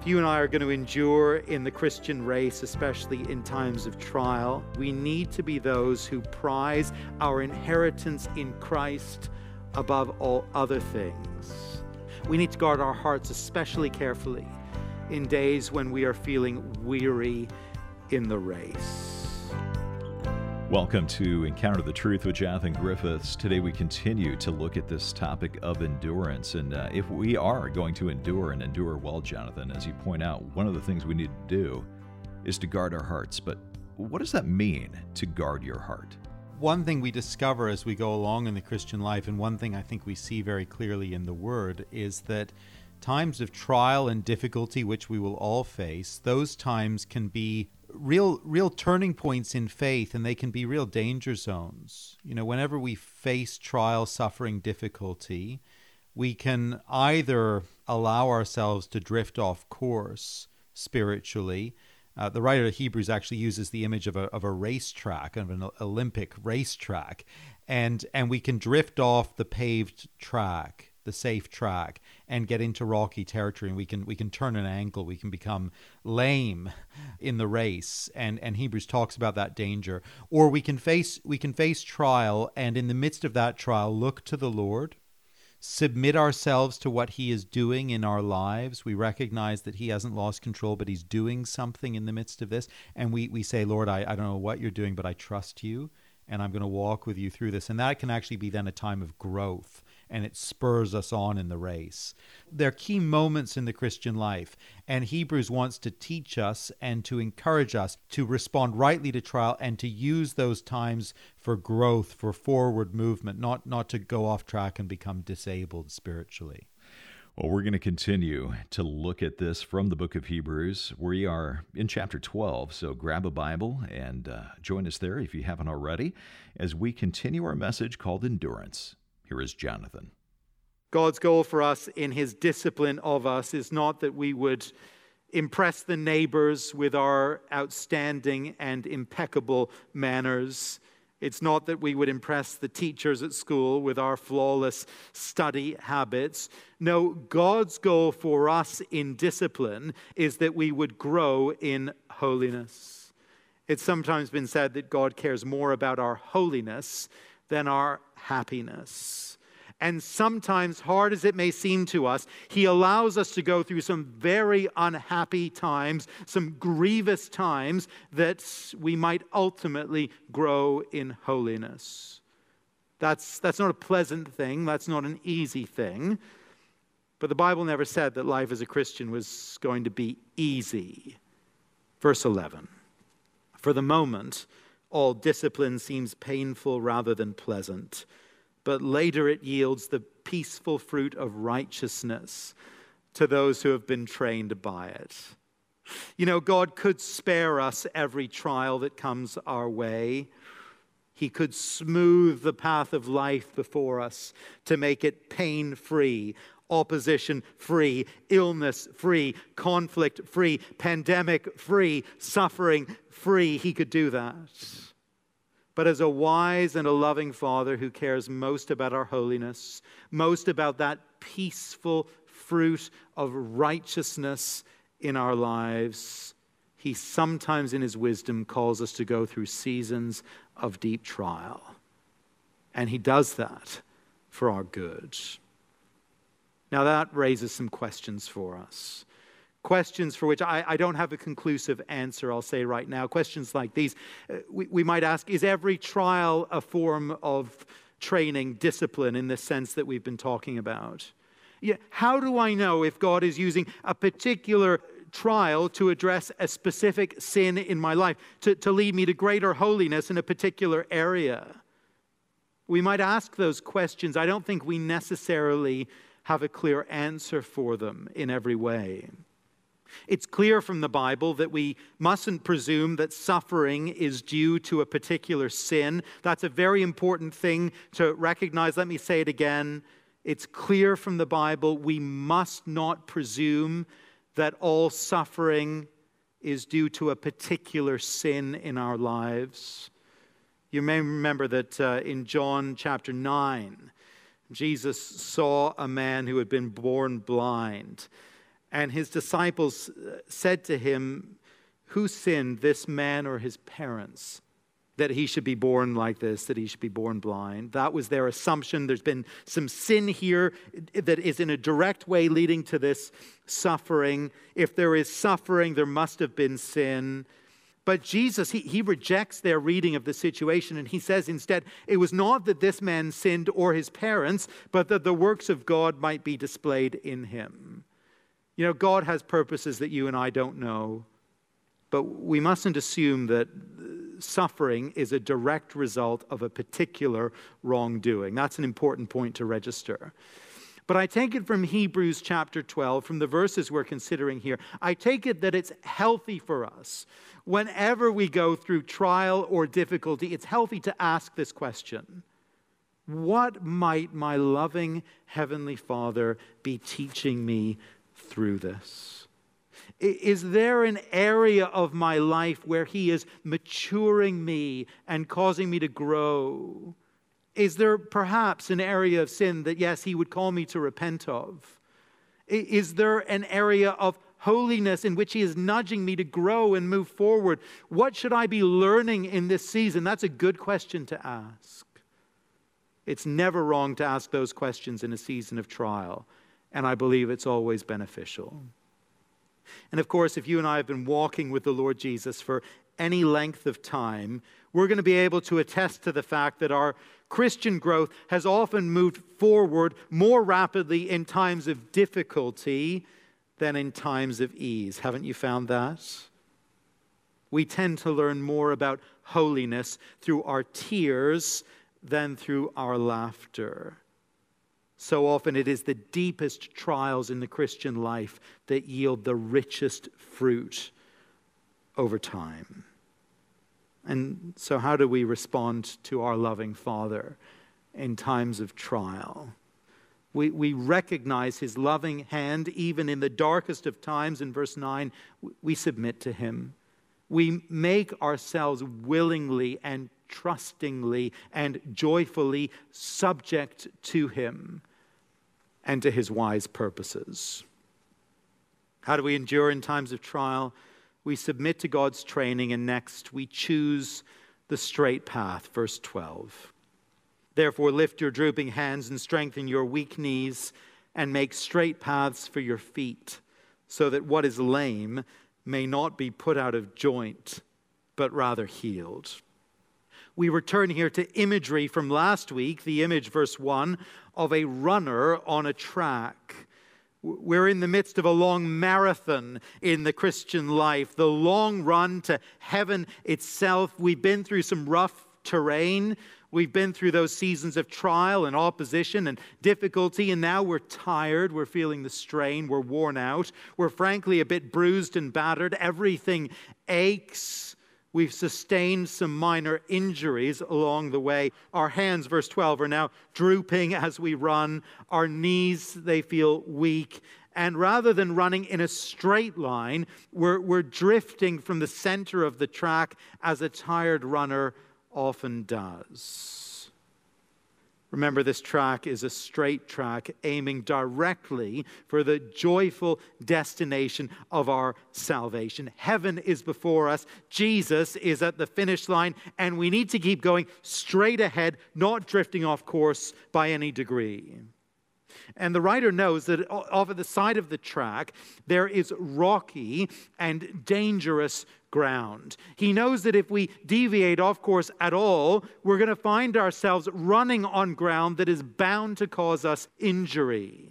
If you and I are going to endure in the Christian race, especially in times of trial, we need to be those who prize our inheritance in Christ above all other things. We need to guard our hearts especially carefully in days when we are feeling weary in the race. Welcome to Encounter the Truth with Jonathan Griffiths. Today we continue to look at this topic of endurance. And uh, if we are going to endure and endure well, Jonathan, as you point out, one of the things we need to do is to guard our hearts. But what does that mean to guard your heart? One thing we discover as we go along in the Christian life, and one thing I think we see very clearly in the Word, is that times of trial and difficulty, which we will all face, those times can be real real turning points in faith and they can be real danger zones. You know whenever we face trial suffering difficulty we can either allow ourselves to drift off course spiritually. Uh, the writer of Hebrews actually uses the image of a, of a racetrack, of an Olympic racetrack, and and we can drift off the paved track the safe track and get into rocky territory and we can we can turn an ankle we can become lame in the race. And and Hebrews talks about that danger. Or we can face we can face trial and in the midst of that trial look to the Lord submit ourselves to what he is doing in our lives. We recognize that he hasn't lost control but he's doing something in the midst of this. And we we say lord i, I don't know what you're doing but i trust you and i'm going to walk with you through this. And that can actually be then a time of growth and it spurs us on in the race. They're key moments in the Christian life, and Hebrews wants to teach us and to encourage us to respond rightly to trial and to use those times for growth, for forward movement, not, not to go off track and become disabled spiritually. Well, we're going to continue to look at this from the book of Hebrews. We are in chapter 12, so grab a Bible and uh, join us there if you haven't already as we continue our message called Endurance. Here is Jonathan. God's goal for us in his discipline of us is not that we would impress the neighbors with our outstanding and impeccable manners. It's not that we would impress the teachers at school with our flawless study habits. No, God's goal for us in discipline is that we would grow in holiness. It's sometimes been said that God cares more about our holiness than our happiness. And sometimes, hard as it may seem to us, He allows us to go through some very unhappy times, some grievous times, that we might ultimately grow in holiness. That's, that's not a pleasant thing, that's not an easy thing. But the Bible never said that life as a Christian was going to be easy. Verse 11 For the moment, all discipline seems painful rather than pleasant, but later it yields the peaceful fruit of righteousness to those who have been trained by it. You know, God could spare us every trial that comes our way. He could smooth the path of life before us to make it pain free, opposition free, illness free, conflict free, pandemic free, suffering free. He could do that. But as a wise and a loving Father who cares most about our holiness, most about that peaceful fruit of righteousness in our lives, He sometimes in His wisdom calls us to go through seasons of deep trial. And He does that for our good. Now, that raises some questions for us. Questions for which I, I, don't have a conclusive answer, I'll say right now. Questions like these. Uh, we, we might ask Is every trial a form of training, discipline, in the sense that we've been talking about? Yeah, how do I know if God is using a particular trial to address a specific sin in my life, to, to lead me to greater holiness in a particular area? We might ask those questions. I don't think we necessarily have a clear answer for them in every way. It's clear from the Bible that we mustn't presume that suffering is due to a particular sin. That's a very important thing to recognize. Let me say it again. It's clear from the Bible we must not presume that all suffering is due to a particular sin in our lives. You may remember that uh, in John chapter 9, Jesus saw a man who had been born blind. And his disciples uh, said to him, Who sinned, this man or his parents? that he should be born like this, that he should be born blind. That was their assumption. There's been some sin here that is in a direct way leading to this suffering. If there is suffering, there must have been sin. But Jesus, he, he rejects their reading of the situation and he says instead, it was not that this man sinned or his parents, but that the works of God might be displayed in him. You know, God has purposes that you and I don't know, but we mustn't assume that uh, suffering is a direct result of a particular wrongdoing. That's an important point to register. But I take it from Hebrews chapter 12, from the verses we're considering here, I take it that it's healthy for us. Whenever we go through trial or difficulty, it's healthy to ask this question What might my loving Heavenly Father be teaching me through this? Is there an area of my life where He is maturing me and causing me to grow? Is there perhaps an area of sin that, yes, He would call me to repent of? Is there an area of holiness in which He is nudging me to grow and move forward? What should I be learning in this season? That's a good question to ask. It's never wrong to ask those questions in a season of trial, and I believe it's always beneficial. And of course, if you and I have been walking with the Lord Jesus for any length of time, we're going to be able to attest to the fact that our Christian growth has often moved forward more rapidly in times of difficulty than in times of ease. Haven't you found that? We tend to learn more about holiness through our tears than through our laughter. So often it is the deepest trials in the Christian life that yield the richest fruit over time. And so, how do we respond to our loving Father in times of trial? We, we recognize his loving hand even in the darkest of times. In verse 9, we submit to him. We make ourselves willingly and trustingly and joyfully subject to him and to his wise purposes. How do we endure in times of trial? We submit to God's training, and next we choose the straight path. Verse 12. Therefore, lift your drooping hands and strengthen your weak knees, and make straight paths for your feet, so that what is lame may not be put out of joint, but rather healed we return here to imagery from last week, the image, verse 1, of a runner on a track. We're in the midst of a long marathon in the Christian life, the long run to heaven itself. We've been through some rough terrain. We've been through those seasons of trial and opposition and difficulty, and now we're tired. We're feeling the strain. We're worn out. We're frankly a bit bruised and battered. Everything aches. We've sustained some minor injuries along the way. Our hands, verse 12, are now drooping as we run. Our knees, they feel weak. And rather than running in a straight line, we're, we're drifting from the center of the track as a tired runner often does. Remember, this track is a straight track aiming directly for the joyful destination of our salvation. Heaven is before us, Jesus is at the finish line, and we need to keep going straight ahead, not drifting off course by any degree. And the writer knows that off at the side of the track, there is rocky and dangerous ground. He knows that if we deviate off course at all, we're going to find ourselves running on ground that is bound to cause us injury.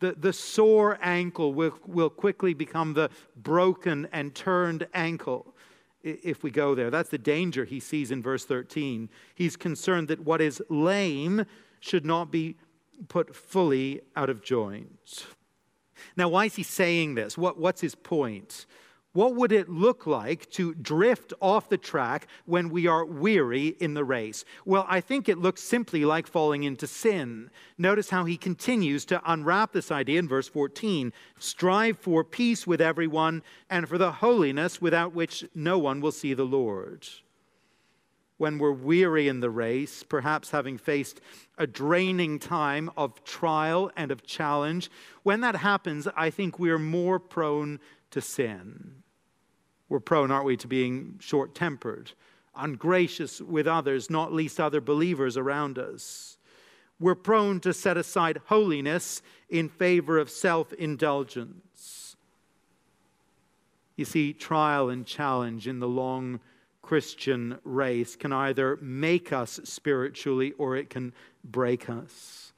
The, the sore ankle will, will quickly become the broken and turned ankle if we go there. That's the danger he sees in verse 13. He's concerned that what is lame should not be put fully out of joint. Now, why is he saying this? What, what's his point? What would it look like to drift off the track when we are weary in the race? Well, I think it looks simply like falling into sin. Notice how he continues to unwrap this idea in verse 14 strive for peace with everyone and for the holiness without which no one will see the Lord. When we're weary in the race, perhaps having faced a draining time of trial and of challenge, when that happens, I think we're more prone to sin. We're prone, aren't we, to being short tempered, ungracious with others, not least other believers around us. We're prone to set aside holiness in favor of self indulgence. You see, trial and challenge in the long Christian race can either make us spiritually or it can break us.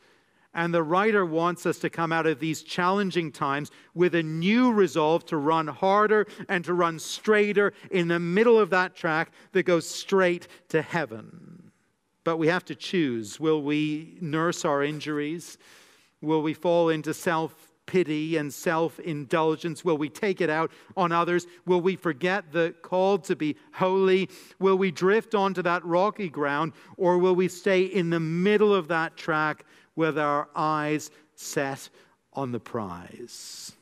And the writer wants us to come out of these challenging times with a new resolve to run harder and to run straighter in the middle of that track that goes straight to heaven. But we have to choose. Will we nurse our injuries? Will we fall into self pity and self indulgence? Will we take it out on others? Will we forget the call to be holy? Will we drift onto that rocky ground? Or will we stay in the middle of that track with our eyes set on the prize?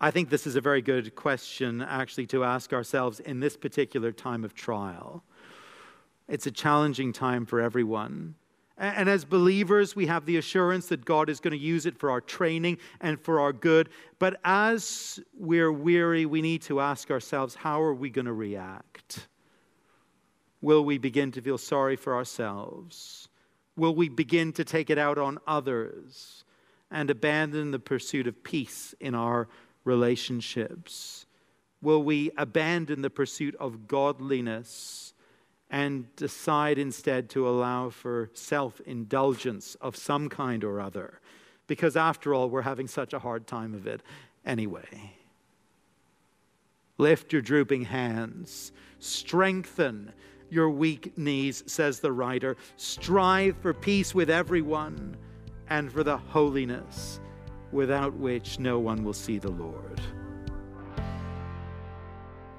I think this is a very good question, actually, to ask ourselves in this particular time of trial. It's a challenging time for everyone. And as believers, we have the assurance that God is going to use it for our training and for our good. But as we're weary, we need to ask ourselves how are we going to react? Will we begin to feel sorry for ourselves? Will we begin to take it out on others and abandon the pursuit of peace in our relationships? Will we abandon the pursuit of godliness? And decide instead to allow for self indulgence of some kind or other. Because after all, we're having such a hard time of it anyway. Lift your drooping hands, strengthen your weak knees, says the writer. Strive for peace with everyone and for the holiness without which no one will see the Lord.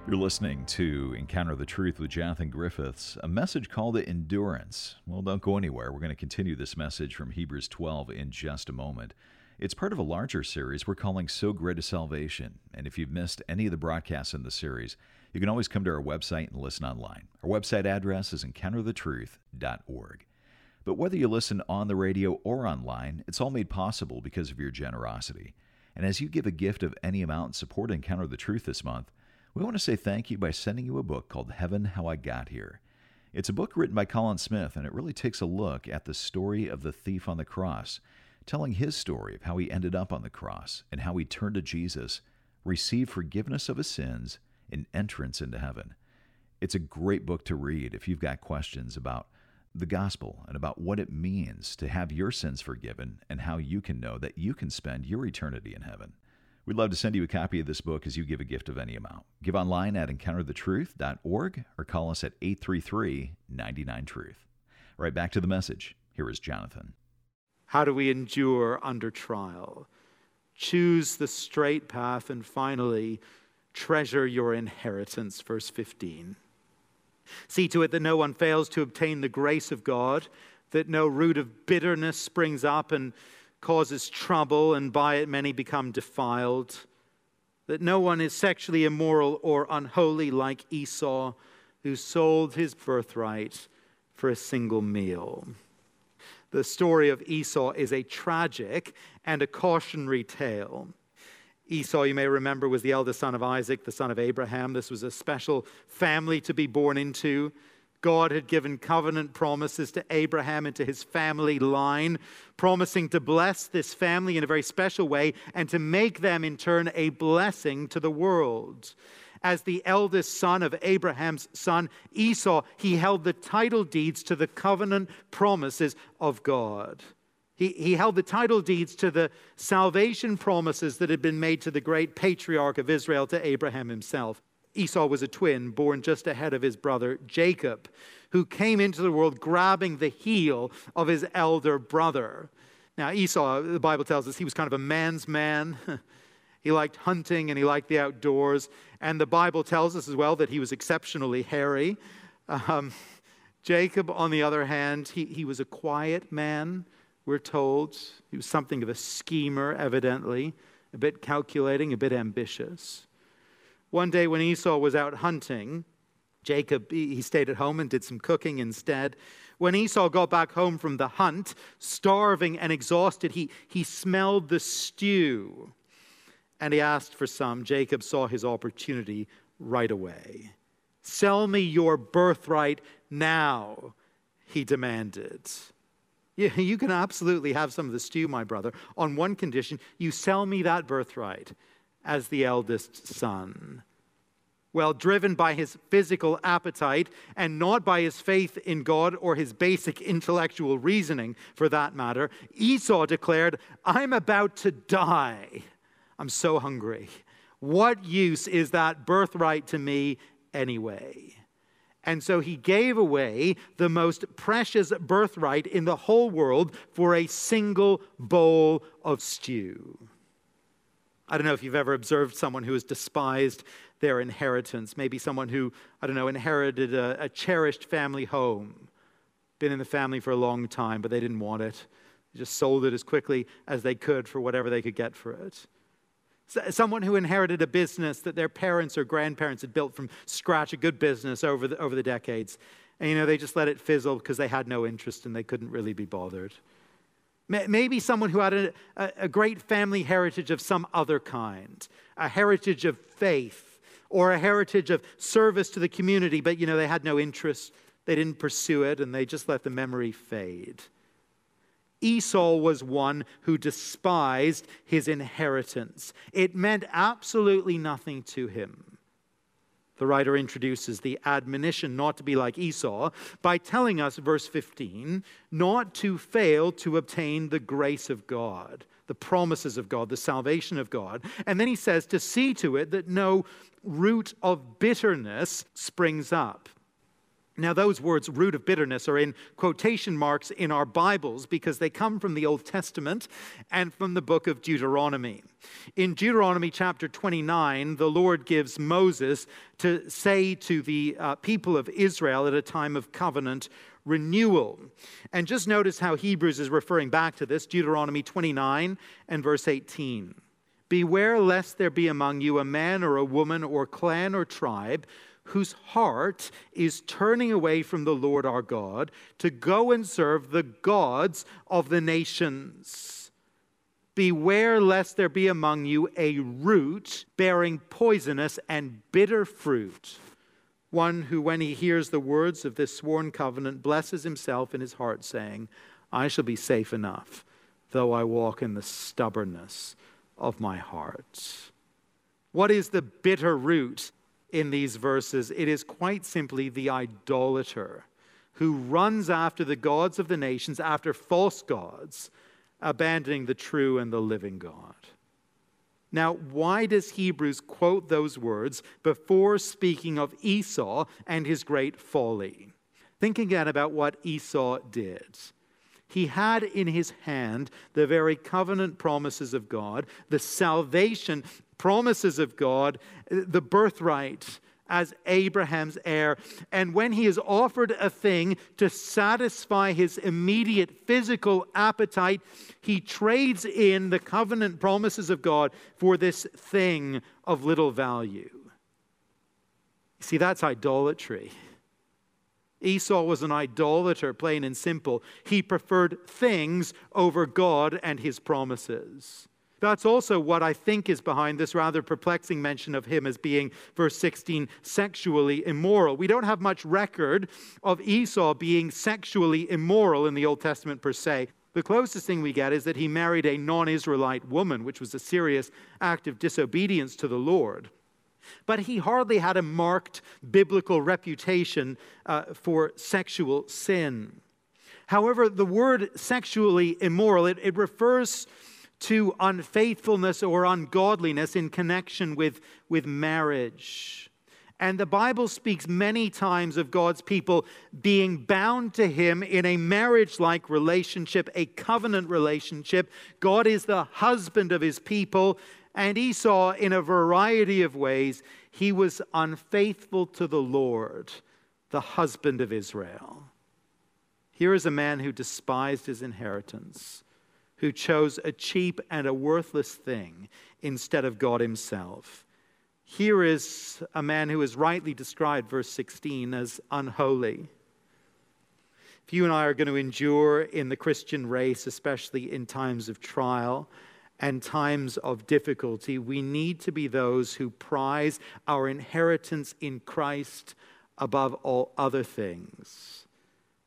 You're listening to Encounter the Truth with Jonathan Griffiths, a message called Endurance. Well, don't go anywhere. We're going to continue this message from Hebrews 12 in just a moment. It's part of a larger series we're calling So Great a Salvation. And if you've missed any of the broadcasts in the series, you can always come to our website and listen online. Our website address is encounterthetruth.org. But whether you listen on the radio or online, it's all made possible because of your generosity. And as you give a gift of any amount and support Encounter the Truth this month, we want to say thank you by sending you a book called Heaven How I Got Here. It's a book written by Colin Smith, and it really takes a look at the story of the thief on the cross, telling his story of how he ended up on the cross and how he turned to Jesus, received forgiveness of his sins, and entrance into heaven. It's a great book to read if you've got questions about the gospel and about what it means to have your sins forgiven and how you can know that you can spend your eternity in heaven. We'd love to send you a copy of this book as you give a gift of any amount. Give online at encounterthetruth.org or call us at 833 99 Truth. Right back to the message. Here is Jonathan. How do we endure under trial? Choose the straight path and finally treasure your inheritance. Verse 15. See to it that no one fails to obtain the grace of God, that no root of bitterness springs up and causes trouble, and by it many become defiled. That no one is sexually immoral or unholy like Esau, who sold his birthright for a single meal. The story of Esau is a tragic and a cautionary tale. Esau, you may remember, was the eldest son of Isaac, the son of Abraham. This was a special family to be born into. God had given covenant promises to Abraham and to his family line, promising to bless this family in a very special way and to make them in turn a blessing to the world. As the eldest son of Abraham's son Esau, he held the title deeds to the covenant promises of God. He, he held the title deeds to the salvation promises that had been made to the great patriarch of Israel, to Abraham himself. Esau was a twin born just ahead of his brother Jacob, who came into the world grabbing the heel of his elder brother. Now, Esau, the Bible tells us, he was kind of a man's man. he liked hunting and he liked the outdoors. And the Bible tells us as well that he was exceptionally hairy. Um, Jacob, on the other hand, he, he was a quiet man, we're told. He was something of a schemer, evidently, a bit calculating, a bit ambitious. One day when Esau was out hunting, Jacob, he stayed at home and did some cooking instead. When Esau got back home from the hunt, starving and exhausted, he, he smelled the stew and he asked for some. Jacob saw his opportunity right away. Sell me your birthright now, he demanded. Yeah, you can absolutely have some of the stew, my brother, on one condition you sell me that birthright as the eldest son. Well, driven by his physical appetite and not by his faith in God or his basic intellectual reasoning, for that matter, Esau declared, I'm about to die. I'm so hungry. What use is that birthright to me anyway? And so he gave away the most precious birthright in the whole world for a single bowl of stew. I don't know if you've ever observed someone who has despised their inheritance. Maybe someone who, I don't know, inherited a, a cherished family home, been in the family for a long time, but they didn't want it. They just sold it as quickly as they could for whatever they could get for it. Someone who inherited a business that their parents or grandparents had built from scratch, a good business over the, over the decades. And, you know, they just let it fizzle because they had no interest and they couldn't really be bothered. Maybe someone who had a, a great family heritage of some other kind, a heritage of faith or a heritage of service to the community, but, you know, they had no interest. They didn't pursue it and they just let the memory fade. Esau was one who despised his inheritance. It meant absolutely nothing to him. The writer introduces the admonition not to be like Esau by telling us, verse 15, not to fail to obtain the grace of God, the promises of God, the salvation of God. And then he says to see to it that no root of bitterness springs up. Now, those words, root of bitterness, are in quotation marks in our Bibles because they come from the Old Testament and from the book of Deuteronomy. In Deuteronomy chapter 29, the Lord gives Moses to say to the uh, people of Israel at a time of covenant renewal. And just notice how Hebrews is referring back to this Deuteronomy 29 and verse 18. Beware lest there be among you a man or a woman or clan or tribe whose heart is turning away from the Lord our God to go and serve the gods of the nations. Beware lest there be among you a root bearing poisonous and bitter fruit, one who, when he hears the words of this sworn covenant, blesses himself in his heart, saying, I shall be safe enough, though I walk in the stubbornness of my heart. What is the bitter root in these verses, it is quite simply the idolater who runs after the gods of the nations, after false gods, abandoning the true and the living God. Now, why does Hebrews quote those words before speaking of Esau and his great folly? Think again about what Esau did. He had in his hand the very covenant promises of God, the salvation promises of God, the birthright as Abraham's heir. And when he is offered a thing to satisfy his immediate physical appetite, he trades in the covenant promises of God for this thing of little value. See, that's idolatry. Esau was an idolater, plain and simple. He preferred things over God and his promises. That's also what I think is behind this rather perplexing mention of him as being, verse 16, sexually immoral. We don't have much record of Esau being sexually immoral in the Old Testament per se. The closest thing we get is that he married a non Israelite woman, which was a serious act of disobedience to the Lord. But he hardly had a marked biblical reputation uh, for sexual sin. However, the word sexually immoral, it, it refers to unfaithfulness or ungodliness in connection with, with marriage. And the Bible speaks many times of God's people being bound to Him in a marriage like relationship, a covenant relationship. God is the husband of His people. And Esau, in a variety of ways, he was unfaithful to the Lord, the husband of Israel. Here is a man who despised his inheritance who chose a cheap and a worthless thing instead of God Himself. Here is a man who is rightly described, verse 16, as unholy. If you and I are going to endure in the Christian race, especially in times of trial and times of difficulty, we need to be those who prize our inheritance in Christ above all other things.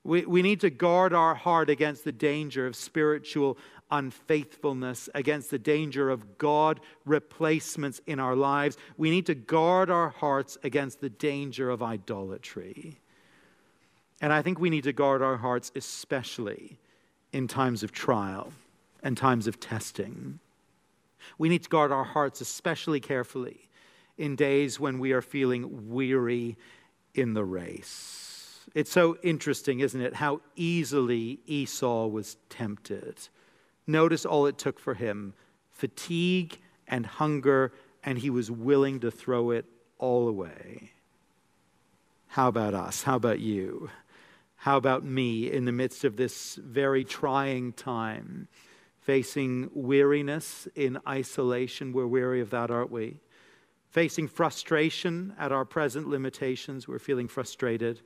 We, we need to guard our heart against the danger of spiritual unfaithfulness, against the danger of God replacements in our lives. We need to guard our hearts against the danger of idolatry. And I think we need to guard our hearts especially in times of trial and times of testing. We need to guard our hearts especially carefully in days when we are feeling weary in the race. It's so interesting, isn't it, how easily Esau was tempted. Notice all it took for him fatigue and hunger, and he was willing to throw it all away. How about us? How about you? How about me in the midst of this very trying time, facing weariness in isolation? We're weary of that, aren't we? Facing frustration at our present limitations, we're feeling frustrated.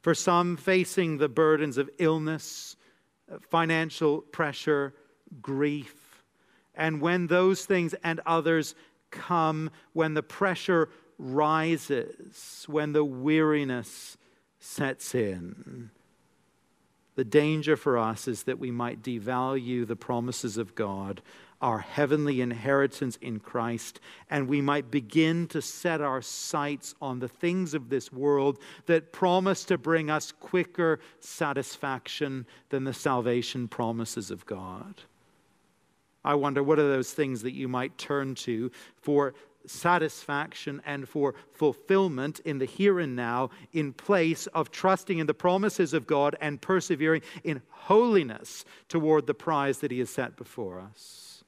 For some, facing the burdens of illness, uh, financial pressure, grief. And when those things and others come, when the pressure rises, when the weariness sets in, the danger for us is that we might devalue the promises of God, our heavenly inheritance in Christ, and we might begin to set our sights on the things of this world that promise to bring us quicker satisfaction than the salvation promises of God. I wonder what are those things that you might turn to for satisfaction and for fulfillment in the here and now in place of trusting in the promises of God and persevering in holiness toward the prize that He has set before us.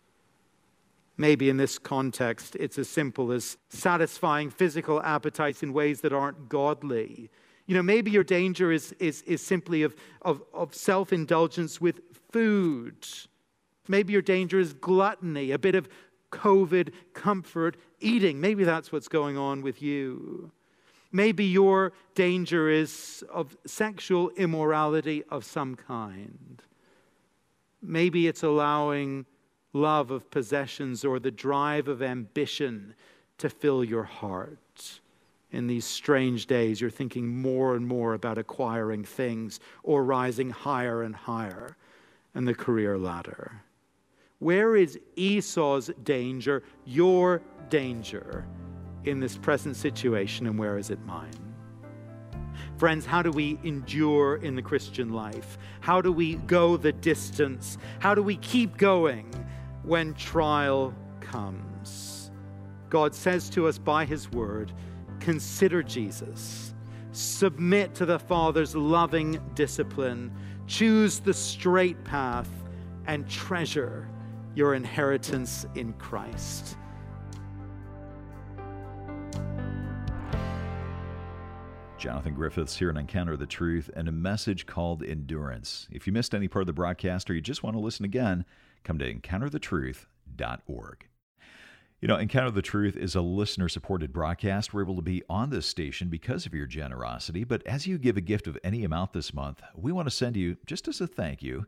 Maybe in this context, it's as simple as satisfying physical appetites in ways that aren't godly. You know, maybe your danger is, is, is simply of, of, of self indulgence with food Maybe your danger is gluttony, a bit of COVID comfort eating. Maybe that's what's going on with you. Maybe your danger is of sexual immorality of some kind. Maybe it's allowing love of possessions or the drive of ambition to fill your heart. In these strange days, you're thinking more and more about acquiring things or rising higher and higher in the career ladder. Where is Esau's danger, your danger in this present situation, and where is it mine? Friends, how do we endure in the Christian life? How do we go the distance? How do we keep going when trial comes? God says to us by His word consider Jesus, submit to the Father's loving discipline, choose the straight path, and treasure your inheritance in Christ. Jonathan Griffiths here in Encounter the Truth and a message called Endurance. If you missed any part of the broadcast or you just want to listen again, come to encounterthetruth.org. You know, Encounter the Truth is a listener supported broadcast. We're able to be on this station because of your generosity. But as you give a gift of any amount this month, we want to send you, just as a thank you,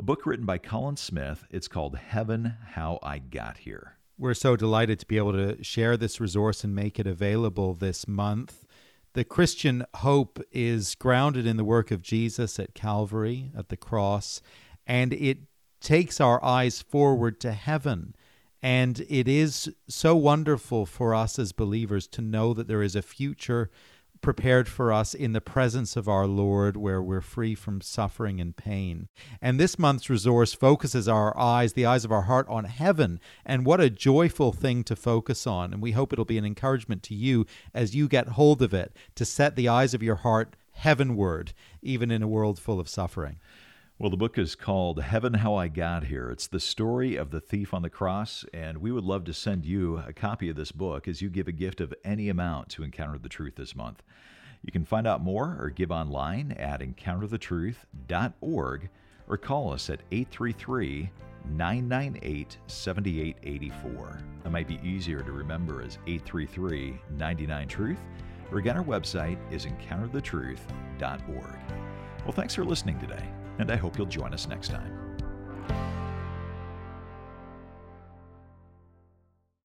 a book written by Colin Smith. It's called Heaven How I Got Here. We're so delighted to be able to share this resource and make it available this month. The Christian hope is grounded in the work of Jesus at Calvary, at the cross, and it takes our eyes forward to heaven. And it is so wonderful for us as believers to know that there is a future prepared for us in the presence of our Lord, where we're free from suffering and pain. And this month's resource focuses our eyes, the eyes of our heart, on heaven. And what a joyful thing to focus on. And we hope it'll be an encouragement to you as you get hold of it to set the eyes of your heart heavenward, even in a world full of suffering. Well, the book is called Heaven How I Got Here. It's the story of the thief on the cross, and we would love to send you a copy of this book as you give a gift of any amount to Encounter the Truth this month. You can find out more or give online at encounterthetruth.org or call us at 833 998 7884. That might be easier to remember as 833 99 Truth. Or again, our website is encounterthetruth.org. Well, thanks for listening today, and I hope you'll join us next time.